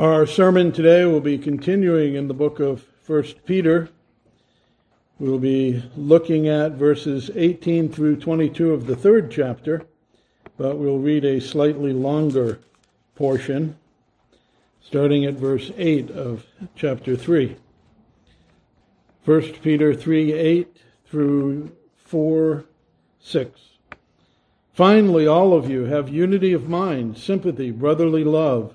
Our sermon today will be continuing in the book of 1 Peter. We'll be looking at verses 18 through 22 of the third chapter, but we'll read a slightly longer portion, starting at verse 8 of chapter 3. 1 Peter 3 8 through 4 6. Finally, all of you have unity of mind, sympathy, brotherly love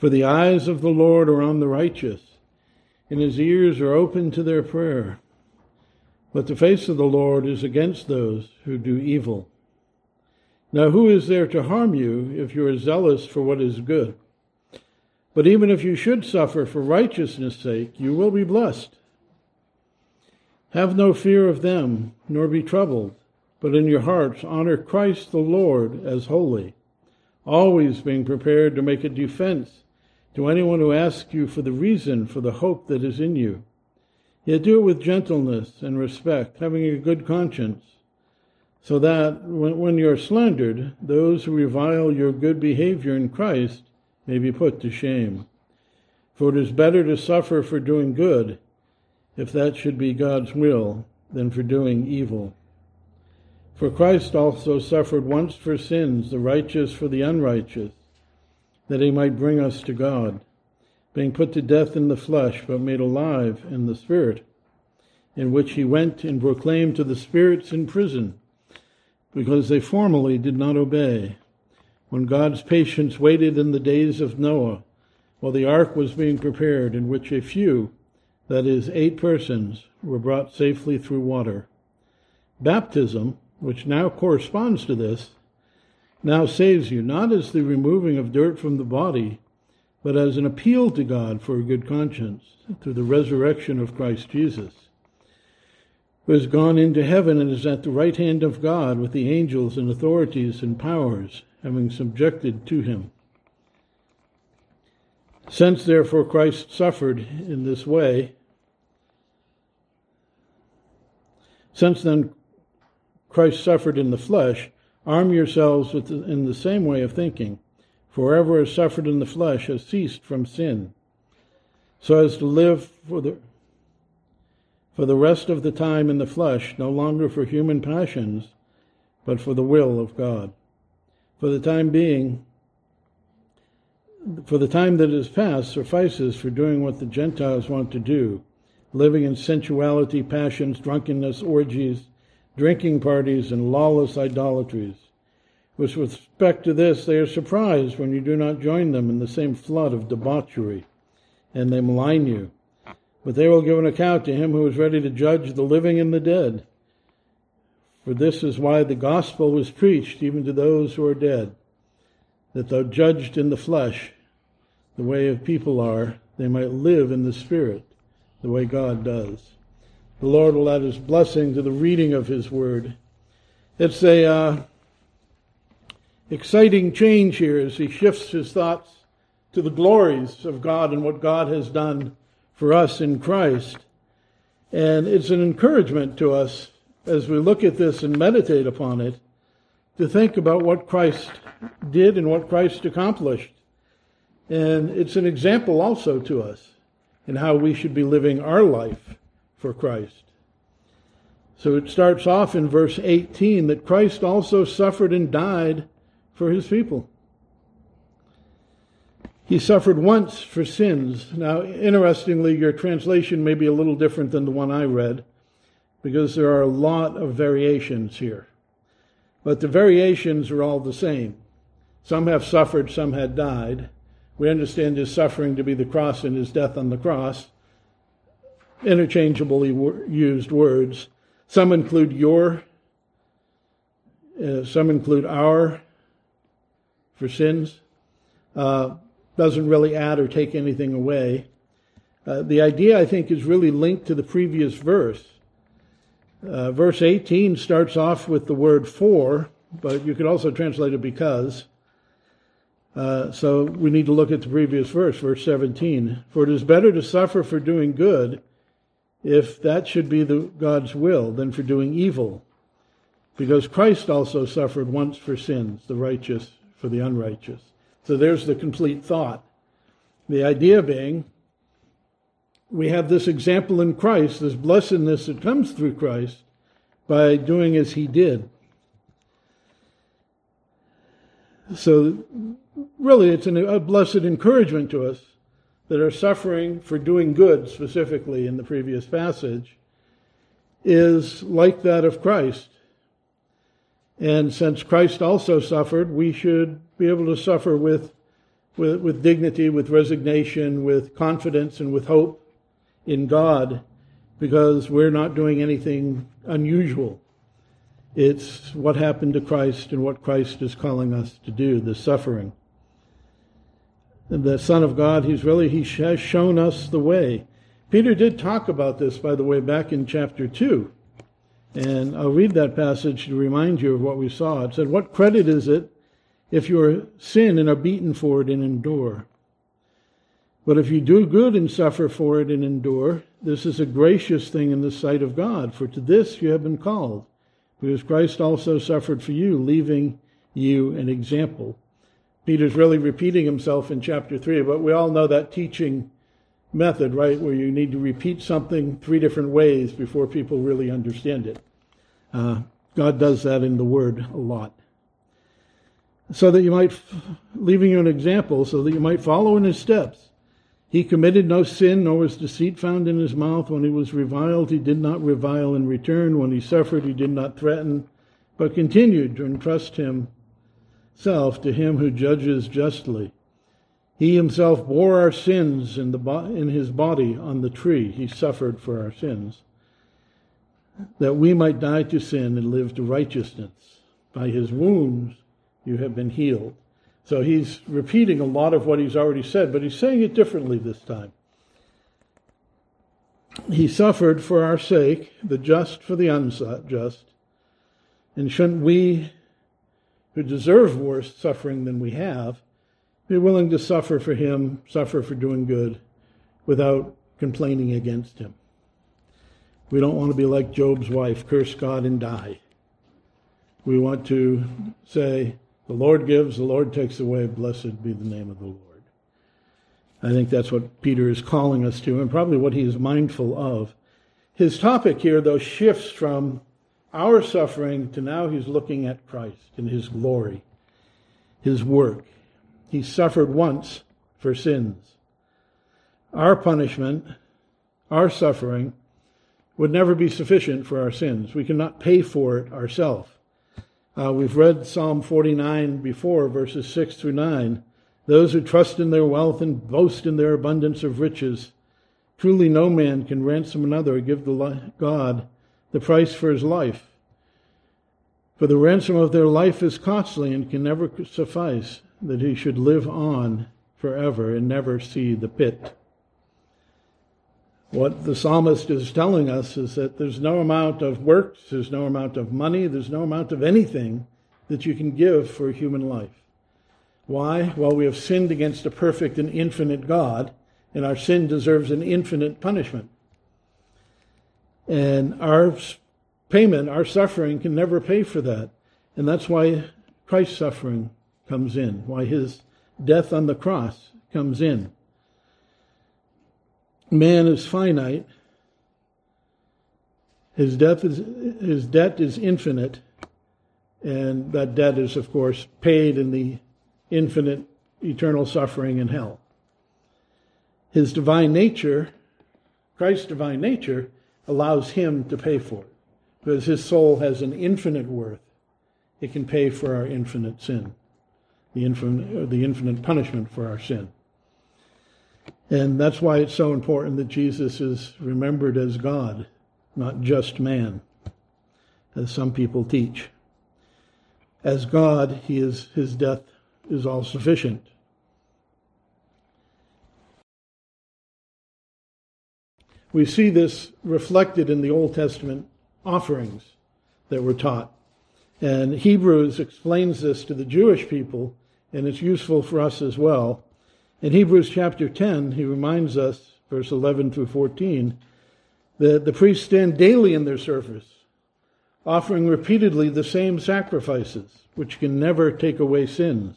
For the eyes of the Lord are on the righteous, and his ears are open to their prayer. But the face of the Lord is against those who do evil. Now, who is there to harm you if you are zealous for what is good? But even if you should suffer for righteousness' sake, you will be blessed. Have no fear of them, nor be troubled, but in your hearts honor Christ the Lord as holy, always being prepared to make a defense to anyone who asks you for the reason for the hope that is in you. Yet do it with gentleness and respect, having a good conscience, so that when, when you are slandered, those who revile your good behavior in Christ may be put to shame. For it is better to suffer for doing good, if that should be God's will, than for doing evil. For Christ also suffered once for sins, the righteous for the unrighteous that he might bring us to God, being put to death in the flesh, but made alive in the Spirit, in which he went and proclaimed to the spirits in prison, because they formerly did not obey, when God's patience waited in the days of Noah, while the ark was being prepared, in which a few, that is, eight persons, were brought safely through water. Baptism, which now corresponds to this, now saves you, not as the removing of dirt from the body, but as an appeal to God for a good conscience through the resurrection of Christ Jesus, who has gone into heaven and is at the right hand of God with the angels and authorities and powers, having subjected to him. Since therefore Christ suffered in this way, since then Christ suffered in the flesh, Arm yourselves the, in the same way of thinking, for whoever has suffered in the flesh has ceased from sin, so as to live for the for the rest of the time in the flesh, no longer for human passions, but for the will of God. For the time being, for the time that is past suffices for doing what the Gentiles want to do, living in sensuality, passions, drunkenness, orgies, drinking parties, and lawless idolatries. With respect to this, they are surprised when you do not join them in the same flood of debauchery, and they malign you. But they will give an account to him who is ready to judge the living and the dead. For this is why the gospel was preached even to those who are dead, that though judged in the flesh, the way of people are, they might live in the spirit, the way God does. The Lord will add his blessing to the reading of his word. It's a uh, exciting change here as he shifts his thoughts to the glories of God and what God has done for us in Christ. And it's an encouragement to us as we look at this and meditate upon it to think about what Christ did and what Christ accomplished. And it's an example also to us in how we should be living our life for Christ. So it starts off in verse 18 that Christ also suffered and died for his people. He suffered once for sins. Now, interestingly, your translation may be a little different than the one I read because there are a lot of variations here. But the variations are all the same. Some have suffered, some had died. We understand his suffering to be the cross and his death on the cross interchangeably used words. Some include your, uh, some include our for sins. Uh, doesn't really add or take anything away. Uh, the idea, I think, is really linked to the previous verse. Uh, verse 18 starts off with the word for, but you could also translate it because. Uh, so we need to look at the previous verse, verse 17. For it is better to suffer for doing good, if that should be the, God's will, than for doing evil. Because Christ also suffered once for sins, the righteous for the unrighteous. So there's the complete thought. The idea being, we have this example in Christ, this blessedness that comes through Christ by doing as he did. So, really, it's a blessed encouragement to us that our suffering for doing good, specifically in the previous passage, is like that of Christ. And since Christ also suffered, we should be able to suffer with, with, with dignity, with resignation, with confidence, and with hope in God because we're not doing anything unusual. It's what happened to Christ and what Christ is calling us to do, the suffering. The Son of God, he's really, he has shown us the way. Peter did talk about this, by the way, back in chapter 2. And I'll read that passage to remind you of what we saw. It said, What credit is it if you are sin and are beaten for it and endure? But if you do good and suffer for it and endure, this is a gracious thing in the sight of God, for to this you have been called because Christ also suffered for you, leaving you an example. Peter's really repeating himself in chapter 3, but we all know that teaching method, right, where you need to repeat something three different ways before people really understand it. Uh, God does that in the Word a lot. So that you might, leaving you an example, so that you might follow in his steps. He committed no sin, nor was deceit found in his mouth. When he was reviled, he did not revile in return. When he suffered, he did not threaten, but continued to entrust himself to him who judges justly. He himself bore our sins in, the in his body on the tree. He suffered for our sins, that we might die to sin and live to righteousness. By his wounds you have been healed. So he's repeating a lot of what he's already said, but he's saying it differently this time. He suffered for our sake, the just for the unjust. And shouldn't we, who deserve worse suffering than we have, be willing to suffer for him, suffer for doing good, without complaining against him? We don't want to be like Job's wife, curse God and die. We want to say, the Lord gives, the Lord takes away. Blessed be the name of the Lord. I think that's what Peter is calling us to, and probably what he is mindful of. His topic here, though, shifts from our suffering to now he's looking at Christ and his glory, his work. He suffered once for sins. Our punishment, our suffering, would never be sufficient for our sins. We cannot pay for it ourselves. Uh, we've read Psalm 49 before, verses 6 through 9. Those who trust in their wealth and boast in their abundance of riches. Truly, no man can ransom another or give the God the price for his life. For the ransom of their life is costly and can never suffice that he should live on forever and never see the pit. What the psalmist is telling us is that there's no amount of works, there's no amount of money, there's no amount of anything that you can give for human life. Why? Well, we have sinned against a perfect and infinite God, and our sin deserves an infinite punishment. And our payment, our suffering, can never pay for that. And that's why Christ's suffering comes in, why his death on the cross comes in man is finite. His death is his debt is infinite, and that debt is, of course, paid in the infinite eternal suffering in hell. His divine nature, Christ's divine nature, allows him to pay for it. Because his soul has an infinite worth. It can pay for our infinite sin, the infinite, uh, the infinite punishment for our sin. And that's why it's so important that Jesus is remembered as God, not just man, as some people teach. As God, he is, his death is all sufficient. We see this reflected in the Old Testament offerings that were taught. And Hebrews explains this to the Jewish people, and it's useful for us as well. In Hebrews chapter 10, he reminds us, verse 11 through 14, that the priests stand daily in their service, offering repeatedly the same sacrifices, which can never take away sins.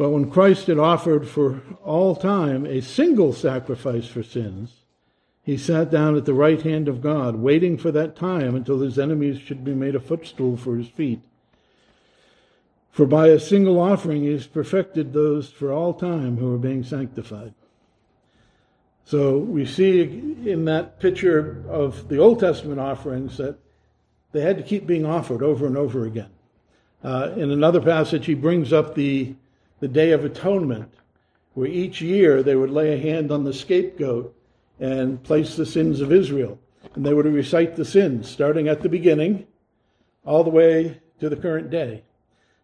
But when Christ had offered for all time a single sacrifice for sins, he sat down at the right hand of God, waiting for that time until his enemies should be made a footstool for his feet. For by a single offering he has perfected those for all time who are being sanctified. So we see in that picture of the Old Testament offerings that they had to keep being offered over and over again. Uh, in another passage, he brings up the, the Day of Atonement, where each year they would lay a hand on the scapegoat and place the sins of Israel. And they would recite the sins, starting at the beginning all the way to the current day.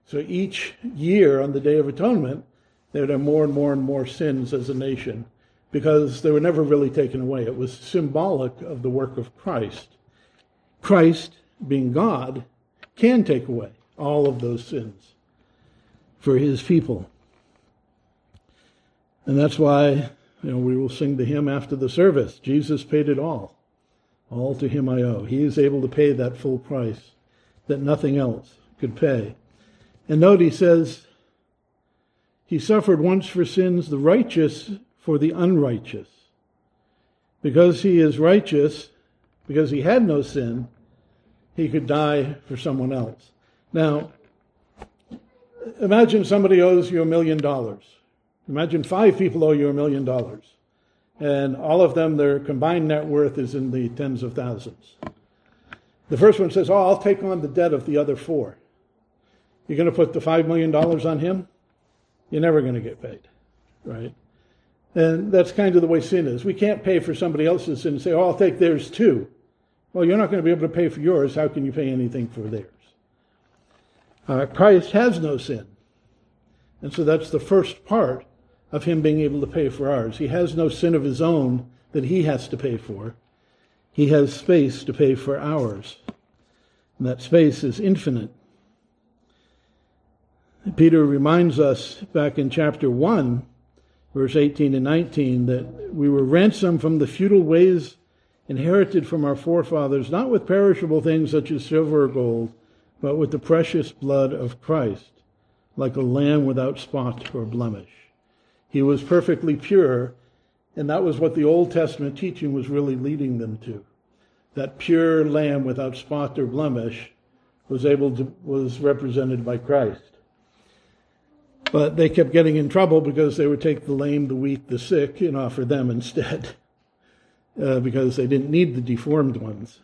So each year on the Day of Atonement, they would have more and more and more sins as a nation because they were never really taken away. It was symbolic of the work of Christ. Christ, being God, can take away all of those sins for his people. And that's why you know, we will sing to him after the service. Jesus paid it all. All to him I owe. He is able to pay that full price that nothing else could pay. And note he says, He suffered once for sins, the righteous for the unrighteous. Because he is righteous, because he had no sin, he could die for someone else. Now, imagine somebody owes you a million dollars. Imagine five people owe you a million dollars, and all of them, their combined net worth is in the tens of thousands. The first one says, Oh, I'll take on the debt of the other four. You're going to put the $5 million on him? You're never going to get paid, right? And that's kind of the way sin is. We can't pay for somebody else's sin and say, Oh, I'll take theirs too. Well, you're not going to be able to pay for yours. How can you pay anything for theirs? Uh, Christ has no sin. And so that's the first part of him being able to pay for ours. He has no sin of his own that he has to pay for. He has space to pay for ours. And that space is infinite. Peter reminds us back in chapter 1, verse 18 and 19, that we were ransomed from the futile ways inherited from our forefathers, not with perishable things such as silver or gold, but with the precious blood of Christ, like a lamb without spot or blemish. He was perfectly pure, and that was what the Old Testament teaching was really leading them to. That pure lamb without spot or blemish was able to was represented by Christ. But they kept getting in trouble because they would take the lame, the weak, the sick, and offer them instead, uh, because they didn't need the deformed ones,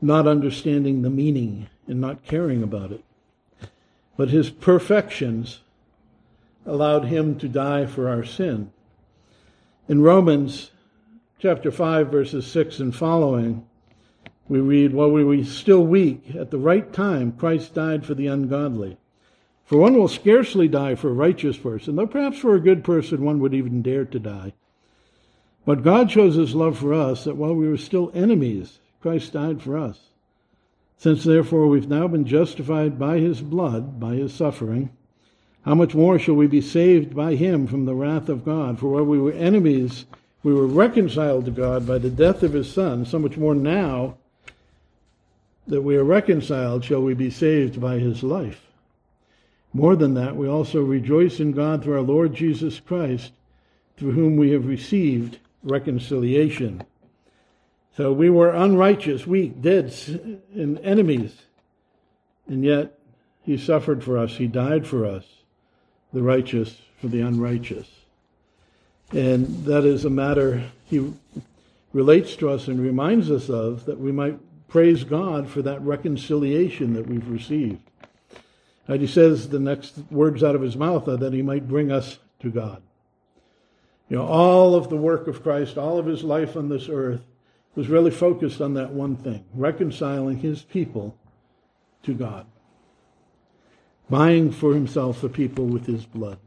not understanding the meaning and not caring about it. But his perfections allowed him to die for our sin. In Romans chapter 5, verses 6 and following, we read, While we were still weak, at the right time, Christ died for the ungodly. For one will scarcely die for a righteous person, though perhaps for a good person one would even dare to die. But God shows his love for us that while we were still enemies, Christ died for us. Since therefore we've now been justified by his blood, by his suffering, how much more shall we be saved by him from the wrath of God? For while we were enemies, we were reconciled to God by the death of his Son. So much more now that we are reconciled shall we be saved by his life. More than that, we also rejoice in God through our Lord Jesus Christ, through whom we have received reconciliation. So we were unrighteous, weak, dead, and enemies, and yet he suffered for us, he died for us the righteous for the unrighteous. And that is a matter he relates to us and reminds us of that we might praise God for that reconciliation that we've received. And he says the next words out of his mouth are that he might bring us to God. You know, all of the work of Christ, all of his life on this earth was really focused on that one thing reconciling his people to God buying for himself a people with his blood.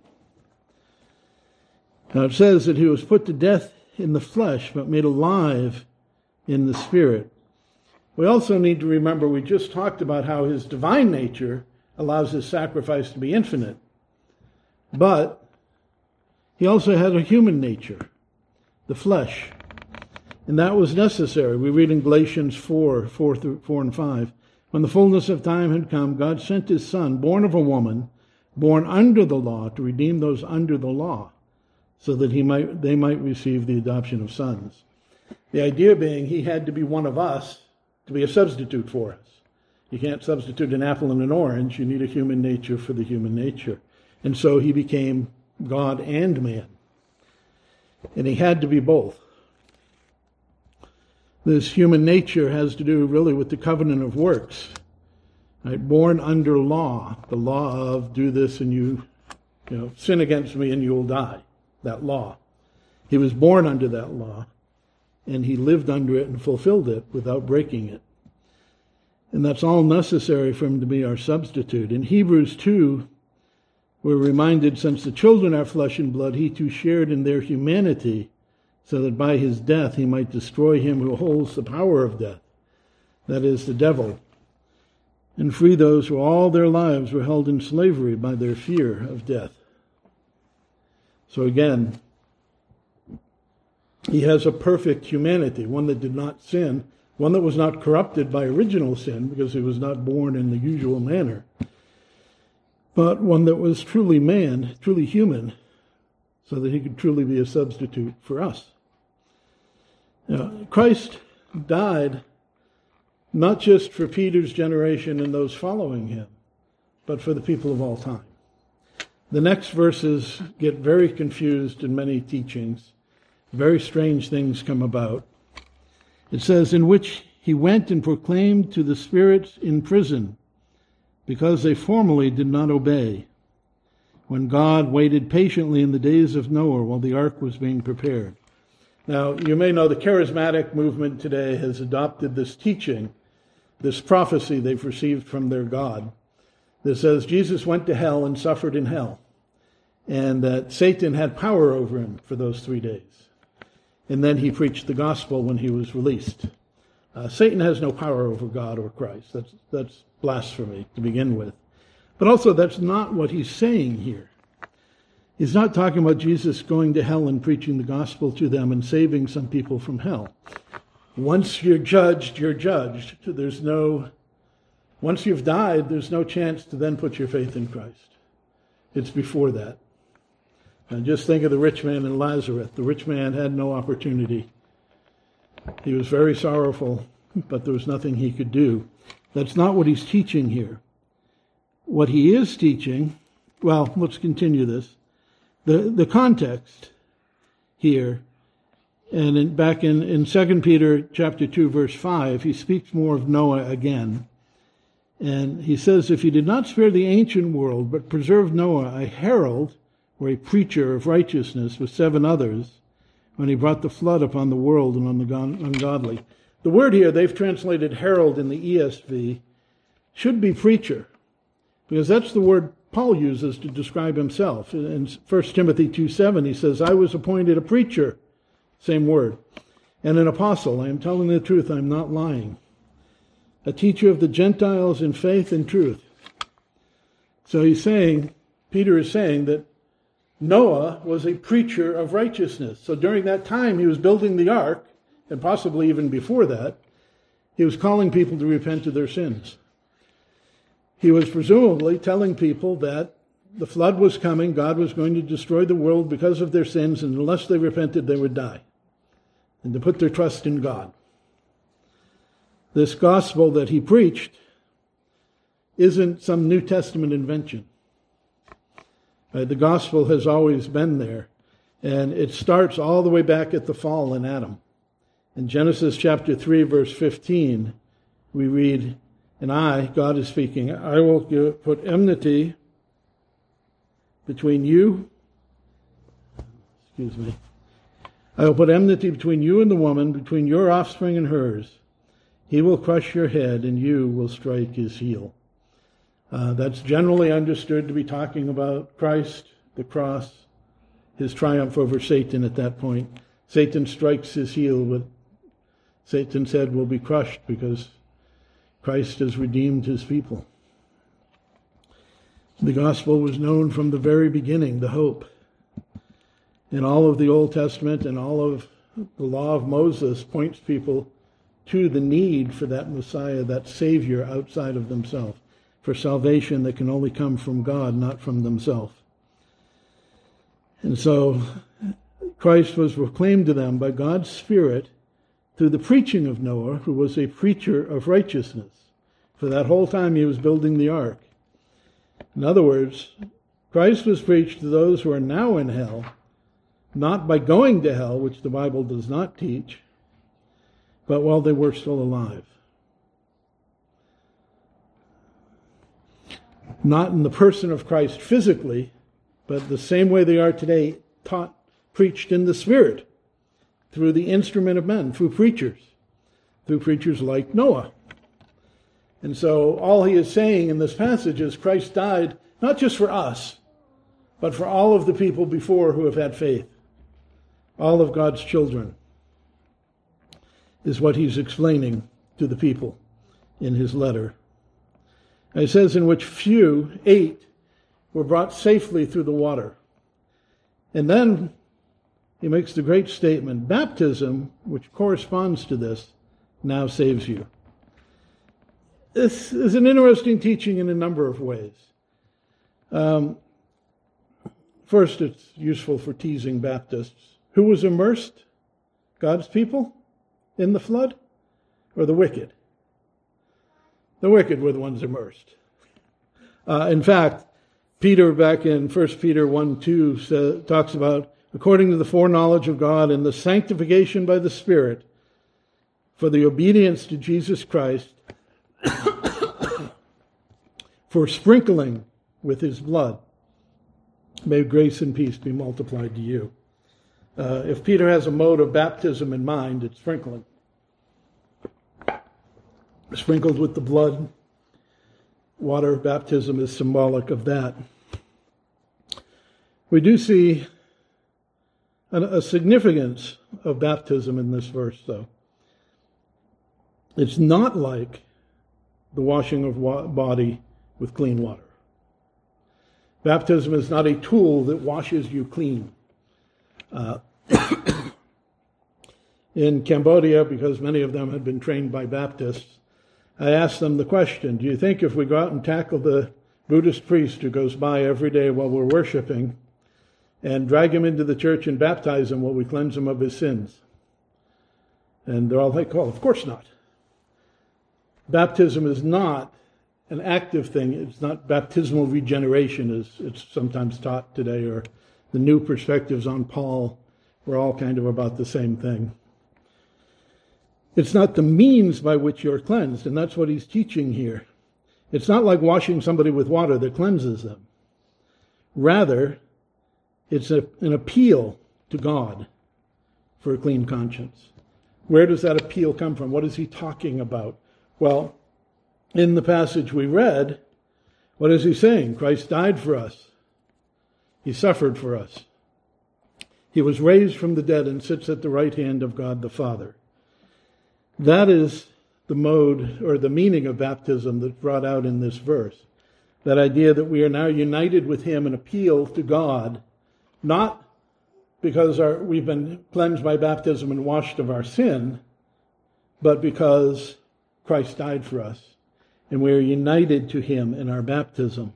Now it says that he was put to death in the flesh, but made alive in the spirit. We also need to remember we just talked about how his divine nature allows his sacrifice to be infinite. But he also had a human nature, the flesh. And that was necessary. We read in Galatians 4 4, through, 4 and 5. When the fullness of time had come, God sent his Son, born of a woman, born under the law, to redeem those under the law, so that he might, they might receive the adoption of sons. The idea being he had to be one of us to be a substitute for us. You can't substitute an apple and an orange. You need a human nature for the human nature. And so he became God and man. And he had to be both. This human nature has to do really with the covenant of works. Right? Born under law, the law of do this and you, you know, sin against me and you will die. That law. He was born under that law and he lived under it and fulfilled it without breaking it. And that's all necessary for him to be our substitute. In Hebrews 2, we're reminded since the children are flesh and blood, he too shared in their humanity, so that by his death he might destroy him who holds the power of death, that is, the devil, and free those who all their lives were held in slavery by their fear of death. So again, he has a perfect humanity, one that did not sin, one that was not corrupted by original sin because he was not born in the usual manner, but one that was truly man, truly human, so that he could truly be a substitute for us. Now, Christ died not just for Peter's generation and those following him, but for the people of all time. The next verses get very confused in many teachings very strange things come about. It says, in which he went and proclaimed to the spirits in prison, because they formerly did not obey, when God waited patiently in the days of Noah while the ark was being prepared. Now, you may know the charismatic movement today has adopted this teaching, this prophecy they've received from their God, that says Jesus went to hell and suffered in hell, and that Satan had power over him for those three days and then he preached the gospel when he was released. Uh, Satan has no power over God or Christ. That's, that's blasphemy to begin with. But also, that's not what he's saying here. He's not talking about Jesus going to hell and preaching the gospel to them and saving some people from hell. Once you're judged, you're judged. There's no, once you've died, there's no chance to then put your faith in Christ. It's before that. And just think of the rich man and Lazarus. The rich man had no opportunity. He was very sorrowful, but there was nothing he could do. That's not what he's teaching here. What he is teaching, well, let's continue this. The, the context here, and in, back in, in 2 Peter chapter 2, verse 5, he speaks more of Noah again. And he says, If he did not spare the ancient world, but preserved Noah, a herald or a preacher of righteousness with seven others when he brought the flood upon the world and on the ungodly. The word here, they've translated herald in the ESV, should be preacher, because that's the word Paul uses to describe himself. In 1 Timothy 2 7, he says, I was appointed a preacher, same word, and an apostle. I am telling the truth, I'm not lying. A teacher of the Gentiles in faith and truth. So he's saying, Peter is saying that Noah was a preacher of righteousness. So during that time, he was building the ark, and possibly even before that, he was calling people to repent of their sins. He was presumably telling people that the flood was coming, God was going to destroy the world because of their sins, and unless they repented, they would die, and to put their trust in God. This gospel that he preached isn't some New Testament invention. Uh, the gospel has always been there. And it starts all the way back at the fall in Adam. In Genesis chapter 3, verse 15, we read, And I, God is speaking, I will put enmity between you, excuse me, I will put enmity between you and the woman, between your offspring and hers. He will crush your head, and you will strike his heel. Uh, that's generally understood to be talking about Christ, the cross, his triumph over Satan at that point. Satan strikes his heel, but Satan's head will be crushed because Christ has redeemed his people. The gospel was known from the very beginning, the hope. In all of the Old Testament and all of the law of Moses points people to the need for that Messiah, that Savior outside of themselves, for salvation that can only come from God, not from themselves. And so Christ was proclaimed to them by God's Spirit through the preaching of Noah, who was a preacher of righteousness. For that whole time he was building the ark. In other words, Christ was preached to those who are now in hell, not by going to hell, which the Bible does not teach, but while they were still alive. Not in the person of Christ physically, but the same way they are today, taught, preached in the Spirit, through the instrument of men, through preachers, through preachers like Noah. And so all he is saying in this passage is Christ died not just for us, but for all of the people before who have had faith, all of God's children, is what he's explaining to the people in his letter. And it says, in which few, eight, were brought safely through the water. And then he makes the great statement baptism, which corresponds to this, now saves you. This is an interesting teaching in a number of ways. Um, first, it's useful for teasing Baptists. Who was immersed? God's people in the flood or the wicked? The wicked were the ones immersed. Uh, in fact, Peter, back in 1 Peter 1 2, says, talks about according to the foreknowledge of God and the sanctification by the Spirit for the obedience to Jesus Christ for sprinkling with his blood. May grace and peace be multiplied to you. Uh, if Peter has a mode of baptism in mind, it's sprinkling. Sprinkled with the blood. Water baptism is symbolic of that. We do see a significance of baptism in this verse, though. It's not like the washing of body with clean water. Baptism is not a tool that washes you clean. Uh, in Cambodia, because many of them had been trained by Baptists, I asked them the question Do you think if we go out and tackle the Buddhist priest who goes by every day while we're worshiping and drag him into the church and baptize him, will we cleanse him of his sins? And they're all like, Well, of course not baptism is not an active thing. It's not baptismal regeneration, as it's sometimes taught today, or the new perspectives on Paul were all kind of about the same thing. It's not the means by which you're cleansed, and that's what he's teaching here. It's not like washing somebody with water that cleanses them. Rather, it's a, an appeal to God for a clean conscience. Where does that appeal come from? What is he talking about? Well, in the passage we read, what is he saying? Christ died for us. He suffered for us. He was raised from the dead and sits at the right hand of God the Father. That is the mode or the meaning of baptism that's brought out in this verse. That idea that we are now united with Him and appeal to God, not because our, we've been cleansed by baptism and washed of our sin, but because Christ died for us, and we are united to him in our baptism.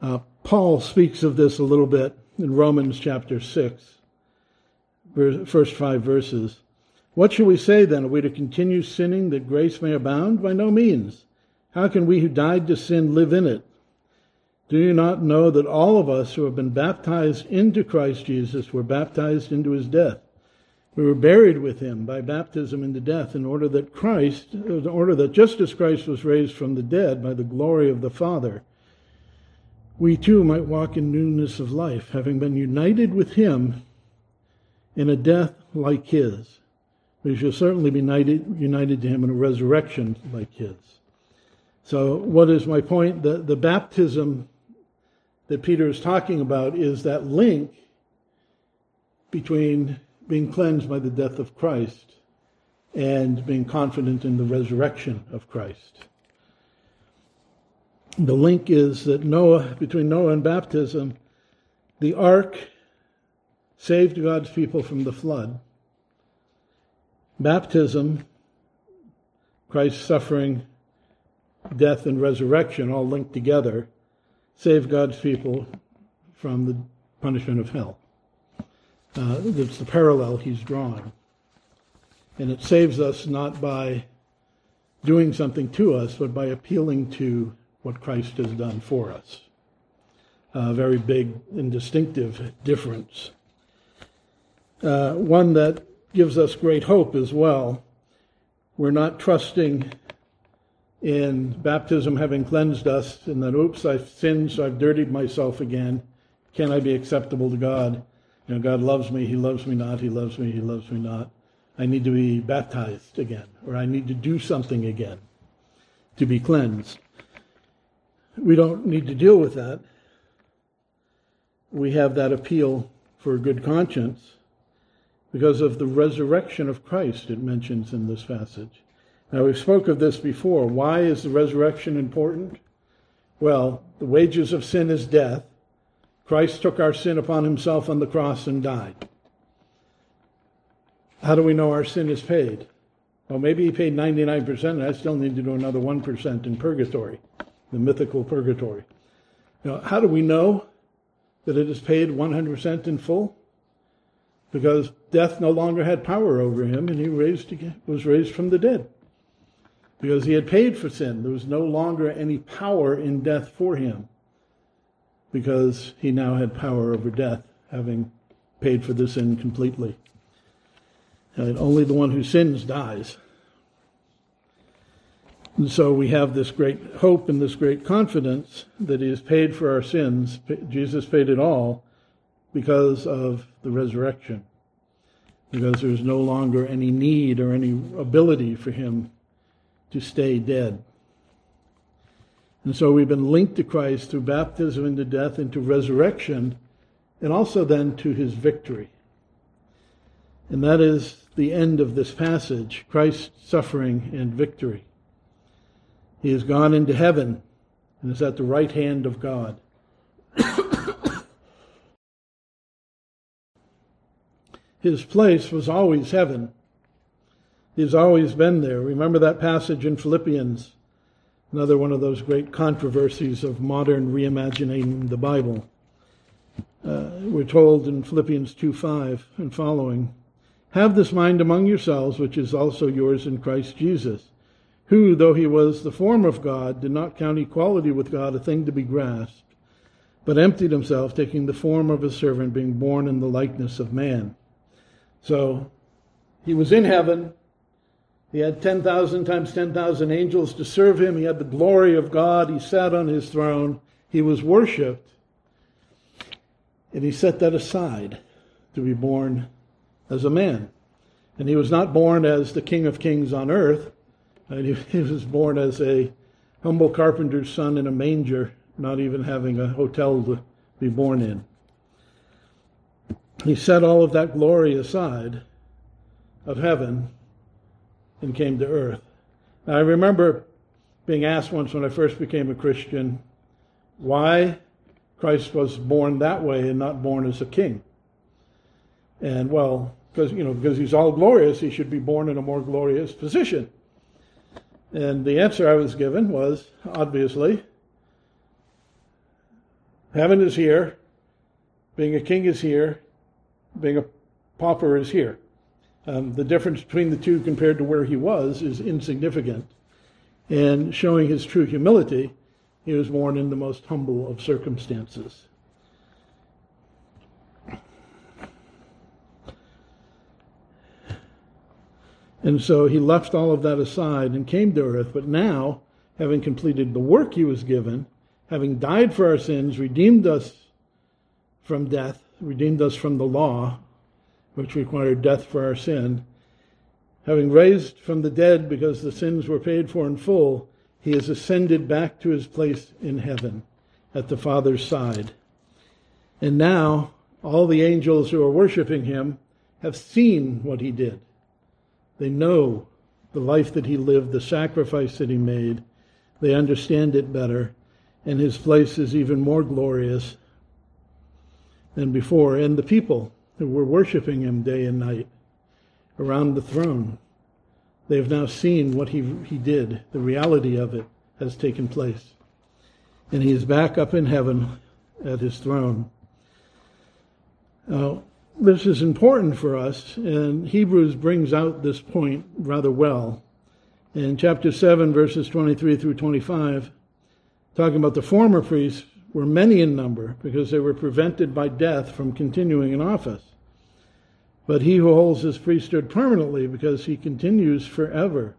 Uh, Paul speaks of this a little bit in Romans chapter 6, verse, first five verses. What shall we say then? Are we to continue sinning that grace may abound? By no means. How can we who died to sin live in it? Do you not know that all of us who have been baptized into Christ Jesus were baptized into his death? We were buried with him by baptism into death in order that Christ, in order that just as Christ was raised from the dead by the glory of the Father, we too might walk in newness of life, having been united with him in a death like his. We shall certainly be united, united to him in a resurrection like his. So, what is my point? The, the baptism that Peter is talking about is that link between being cleansed by the death of Christ and being confident in the resurrection of Christ. The link is that Noah, between Noah and baptism, the ark saved God's people from the flood. Baptism, Christ's suffering, death, and resurrection, all linked together, saved God's people from the punishment of hell. Uh, it's the parallel he's drawing. And it saves us not by doing something to us, but by appealing to what Christ has done for us. A very big and distinctive difference. Uh, one that gives us great hope as well. We're not trusting in baptism having cleansed us, and that, oops, I've sinned, so I've dirtied myself again. Can I be acceptable to God? You know, God loves me, He loves me not, He loves me, He loves me not. I need to be baptized again, or I need to do something again to be cleansed. We don't need to deal with that. We have that appeal for a good conscience because of the resurrection of Christ, it mentions in this passage. Now, we've spoke of this before. Why is the resurrection important? Well, the wages of sin is death. Christ took our sin upon himself on the cross and died. How do we know our sin is paid? Well, maybe he paid 99%, and I still need to do another 1% in purgatory, the mythical purgatory. Now, how do we know that it is paid 100% in full? Because death no longer had power over him, and he raised was raised from the dead. Because he had paid for sin, there was no longer any power in death for him, because he now had power over death, having paid for the sin completely. And only the one who sins dies. And so we have this great hope and this great confidence that He has paid for our sins. Jesus paid it all because of the resurrection. Because there's no longer any need or any ability for Him to stay dead. And so we've been linked to Christ through baptism into death, into resurrection, and also then to His victory. And that is the end of this passage Christ's suffering and victory. He has gone into heaven and is at the right hand of God. His place was always heaven. He's always been there. Remember that passage in Philippians, another one of those great controversies of modern reimagining the Bible. Uh, we're told in Philippians 2 5 and following have this mind among yourselves, which is also yours in Christ Jesus, who, though he was the form of God, did not count equality with God a thing to be grasped, but emptied himself, taking the form of a servant, being born in the likeness of man. So he was in heaven. He had 10,000 times 10,000 angels to serve him. He had the glory of God. He sat on his throne. He was worshiped. And he set that aside to be born as a man. And he was not born as the King of Kings on earth. He, he was born as a humble carpenter's son in a manger, not even having a hotel to be born in. He set all of that glory aside of heaven and came to earth. Now, I remember being asked once when I first became a Christian why Christ was born that way and not born as a king. And well, because you know because he's all glorious, he should be born in a more glorious position. And the answer I was given was obviously, heaven is here, being a king is here, being a pauper is here. Um, the difference between the two compared to where he was is insignificant. And showing his true humility, he was born in the most humble of circumstances. And so he left all of that aside and came to earth. But now, having completed the work he was given, having died for our sins, redeemed us from death, redeemed us from the law, which required death for our sin, having raised from the dead because the sins were paid for in full, he has ascended back to his place in heaven at the Father's side. And now, all the angels who are worshiping him have seen what he did. They know the life that he lived, the sacrifice that he made. They understand it better, and his place is even more glorious than before. And the people who were worshiping him day and night around the throne, they have now seen what he, he did. The reality of it has taken place. And he is back up in heaven at his throne. Now, this is important for us, and Hebrews brings out this point rather well. In chapter 7, verses 23 through 25, talking about the former priests were many in number because they were prevented by death from continuing in office. But he who holds his priesthood permanently because he continues forever.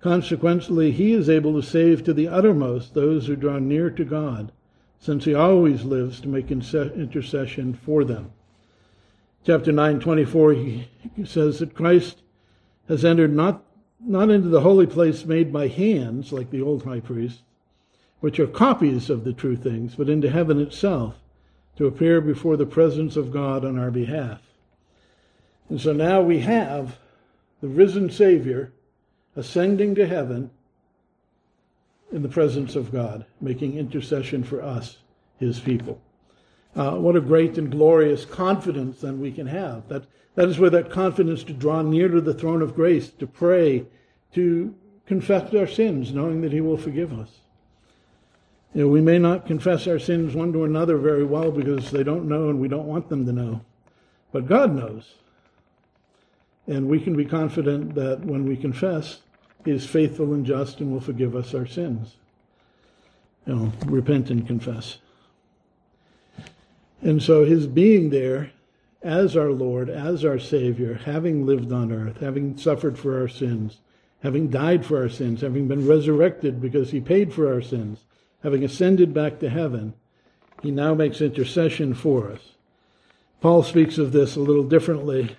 Consequently, he is able to save to the uttermost those who draw near to God, since he always lives to make intercession for them. Chapter 9, 24, he says that Christ has entered not, not into the holy place made by hands, like the old high priest, which are copies of the true things, but into heaven itself to appear before the presence of God on our behalf. And so now we have the risen Savior ascending to heaven in the presence of God, making intercession for us, his people. Uh, what a great and glorious confidence then we can have. That, that is where that confidence to draw near to the throne of grace, to pray, to confess our sins, knowing that he will forgive us. You know, we may not confess our sins one to another very well because they don't know and we don't want them to know. But God knows. And we can be confident that when we confess, He is faithful and just and will forgive us our sins. You know, repent and confess. And so His being there as our Lord, as our Savior, having lived on earth, having suffered for our sins, having died for our sins, having been resurrected because He paid for our sins, having ascended back to heaven, he now makes intercession for us. Paul speaks of this a little differently.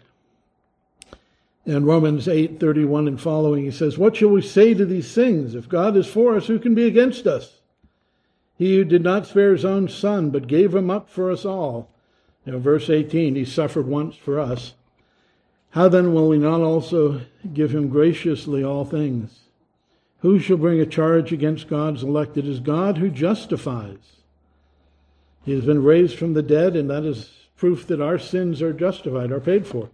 In Romans 8, 31 and following, he says, What shall we say to these things? If God is for us, who can be against us? He who did not spare his own son, but gave him up for us all. Now, verse 18, he suffered once for us. How then will we not also give him graciously all things? Who shall bring a charge against God's elect? It is God who justifies. He has been raised from the dead, and that is proof that our sins are justified, are paid for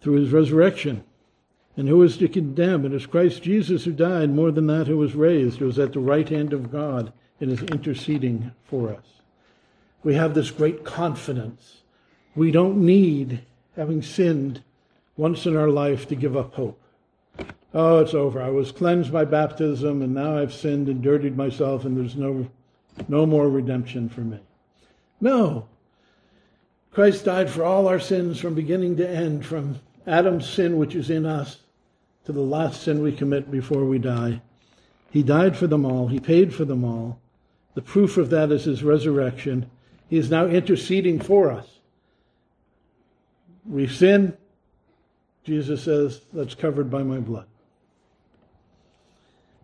through his resurrection. And who is to condemn? It is Christ Jesus who died, more than that, who was raised, who is at the right hand of God and is interceding for us. We have this great confidence. We don't need, having sinned once in our life, to give up hope. Oh, it's over. I was cleansed by baptism, and now I've sinned and dirtied myself, and there's no, no more redemption for me. No. Christ died for all our sins from beginning to end, from Adam's sin, which is in us, to the last sin we commit before we die. He died for them all. He paid for them all. The proof of that is his resurrection. He is now interceding for us. We've sinned. Jesus says, that's covered by my blood.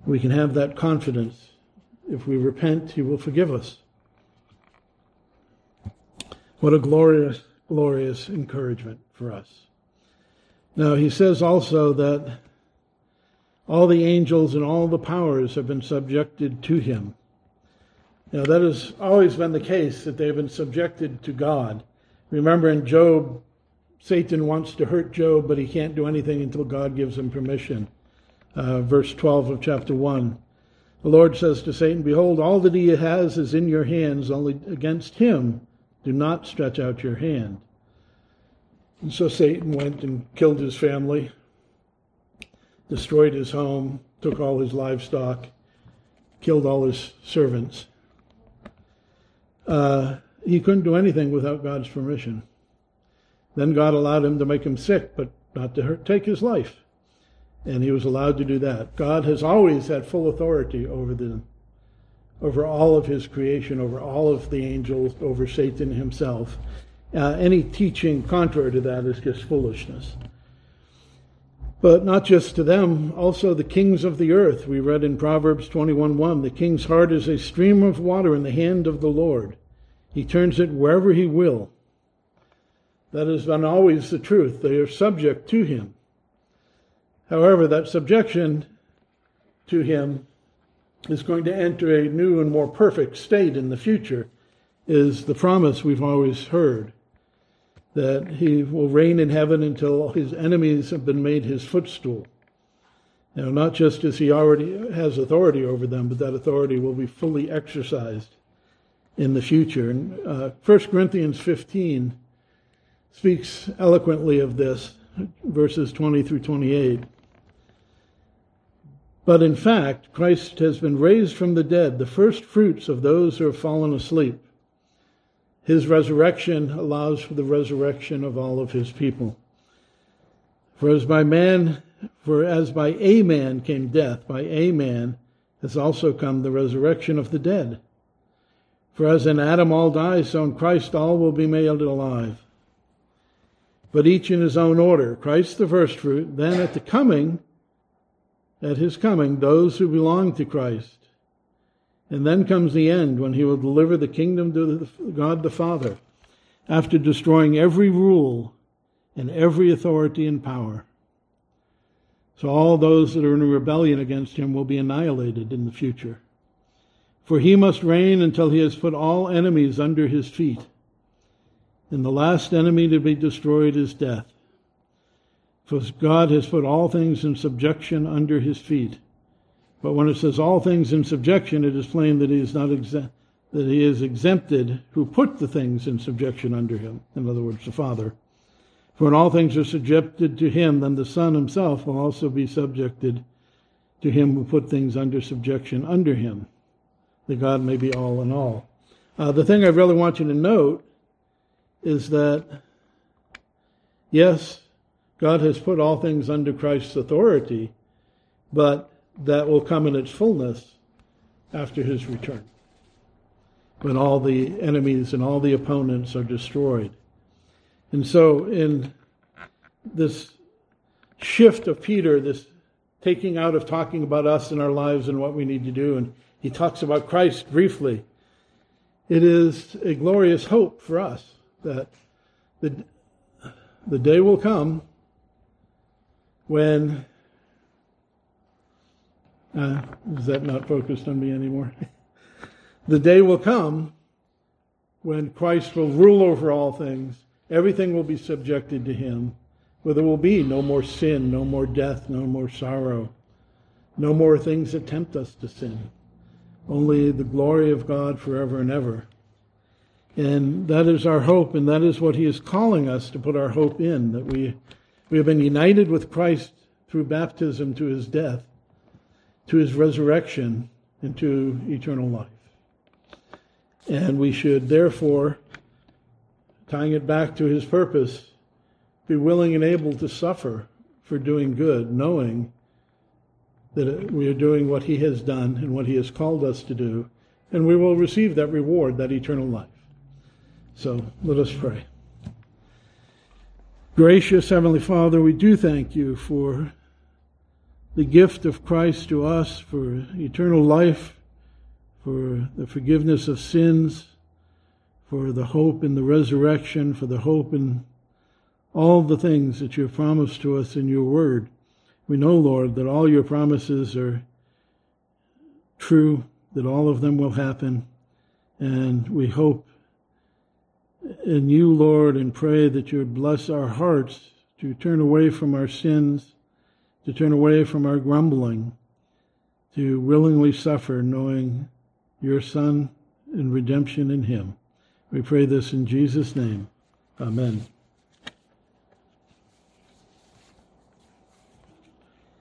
We can have that confidence. If we repent, He will forgive us. What a glorious, glorious encouragement for us. Now, he says also that all the angels and all the powers have been subjected to him. Now, that has always been the case, that they've been subjected to God. Remember in Job, Satan wants to hurt Job, but he can't do anything until God gives him permission uh, verse 12 of chapter 1. The Lord says to Satan, Behold, all that he has is in your hands, only against him do not stretch out your hand. And so Satan went and killed his family, destroyed his home, took all his livestock, killed all his servants. Uh, he couldn't do anything without God's permission. Then God allowed him to make him sick, but not to hurt, take his life and he was allowed to do that. God has always had full authority over the over all of his creation, over all of the angels, over Satan himself. Uh, any teaching contrary to that is just foolishness. But not just to them, also the kings of the earth. We read in Proverbs 21:1, the king's heart is a stream of water in the hand of the Lord. He turns it wherever he will. That has been always the truth. They are subject to him. However, that subjection to him is going to enter a new and more perfect state in the future, is the promise we've always heard that he will reign in heaven until his enemies have been made his footstool. Now, not just as he already has authority over them, but that authority will be fully exercised in the future. And uh, 1 Corinthians 15 speaks eloquently of this, verses 20 through 28. But in fact, Christ has been raised from the dead, the first fruits of those who have fallen asleep. His resurrection allows for the resurrection of all of his people. For as by man, for as by a man came death, by a man has also come the resurrection of the dead. For as in Adam all die, so in Christ all will be made alive. But each in his own order. Christ the first fruit, then at the coming, at his coming those who belong to Christ. And then comes the end when he will deliver the kingdom to God the Father after destroying every rule and every authority and power. So all those that are in rebellion against him will be annihilated in the future. For he must reign until he has put all enemies under his feet. And the last enemy to be destroyed is death. For God has put all things in subjection under his feet. But when it says all things in subjection, it is plain that he is not exempt, that he is exempted who put the things in subjection under him. In other words, the Father. For when all things are subjected to him, then the Son himself will also be subjected to him who put things under subjection under him, that God may be all in all. Uh, the thing I really want you to note is that, yes, God has put all things under Christ's authority, but that will come in its fullness after his return, when all the enemies and all the opponents are destroyed. And so, in this shift of Peter, this taking out of talking about us and our lives and what we need to do, and he talks about Christ briefly, it is a glorious hope for us that the, the day will come when uh, is that not focused on me anymore? the day will come when Christ will rule over all things. Everything will be subjected to him, where there will be no more sin, no more death, no more sorrow, no more things that tempt us to sin. Only the glory of God forever and ever. And that is our hope, and that is what he is calling us to put our hope in, that we we have been united with Christ through baptism to his death, to his resurrection, and to eternal life. And we should therefore, tying it back to his purpose, be willing and able to suffer for doing good, knowing that we are doing what he has done and what he has called us to do, and we will receive that reward, that eternal life. So let us pray. Gracious Heavenly Father, we do thank you for the gift of Christ to us, for eternal life, for the forgiveness of sins, for the hope in the resurrection, for the hope in all the things that you have promised to us in your word. We know, Lord, that all your promises are true, that all of them will happen, and we hope in you, Lord, and pray that you would bless our hearts to turn away from our sins, to turn away from our grumbling, to willingly suffer, knowing your Son and redemption in him. We pray this in Jesus' name. Amen.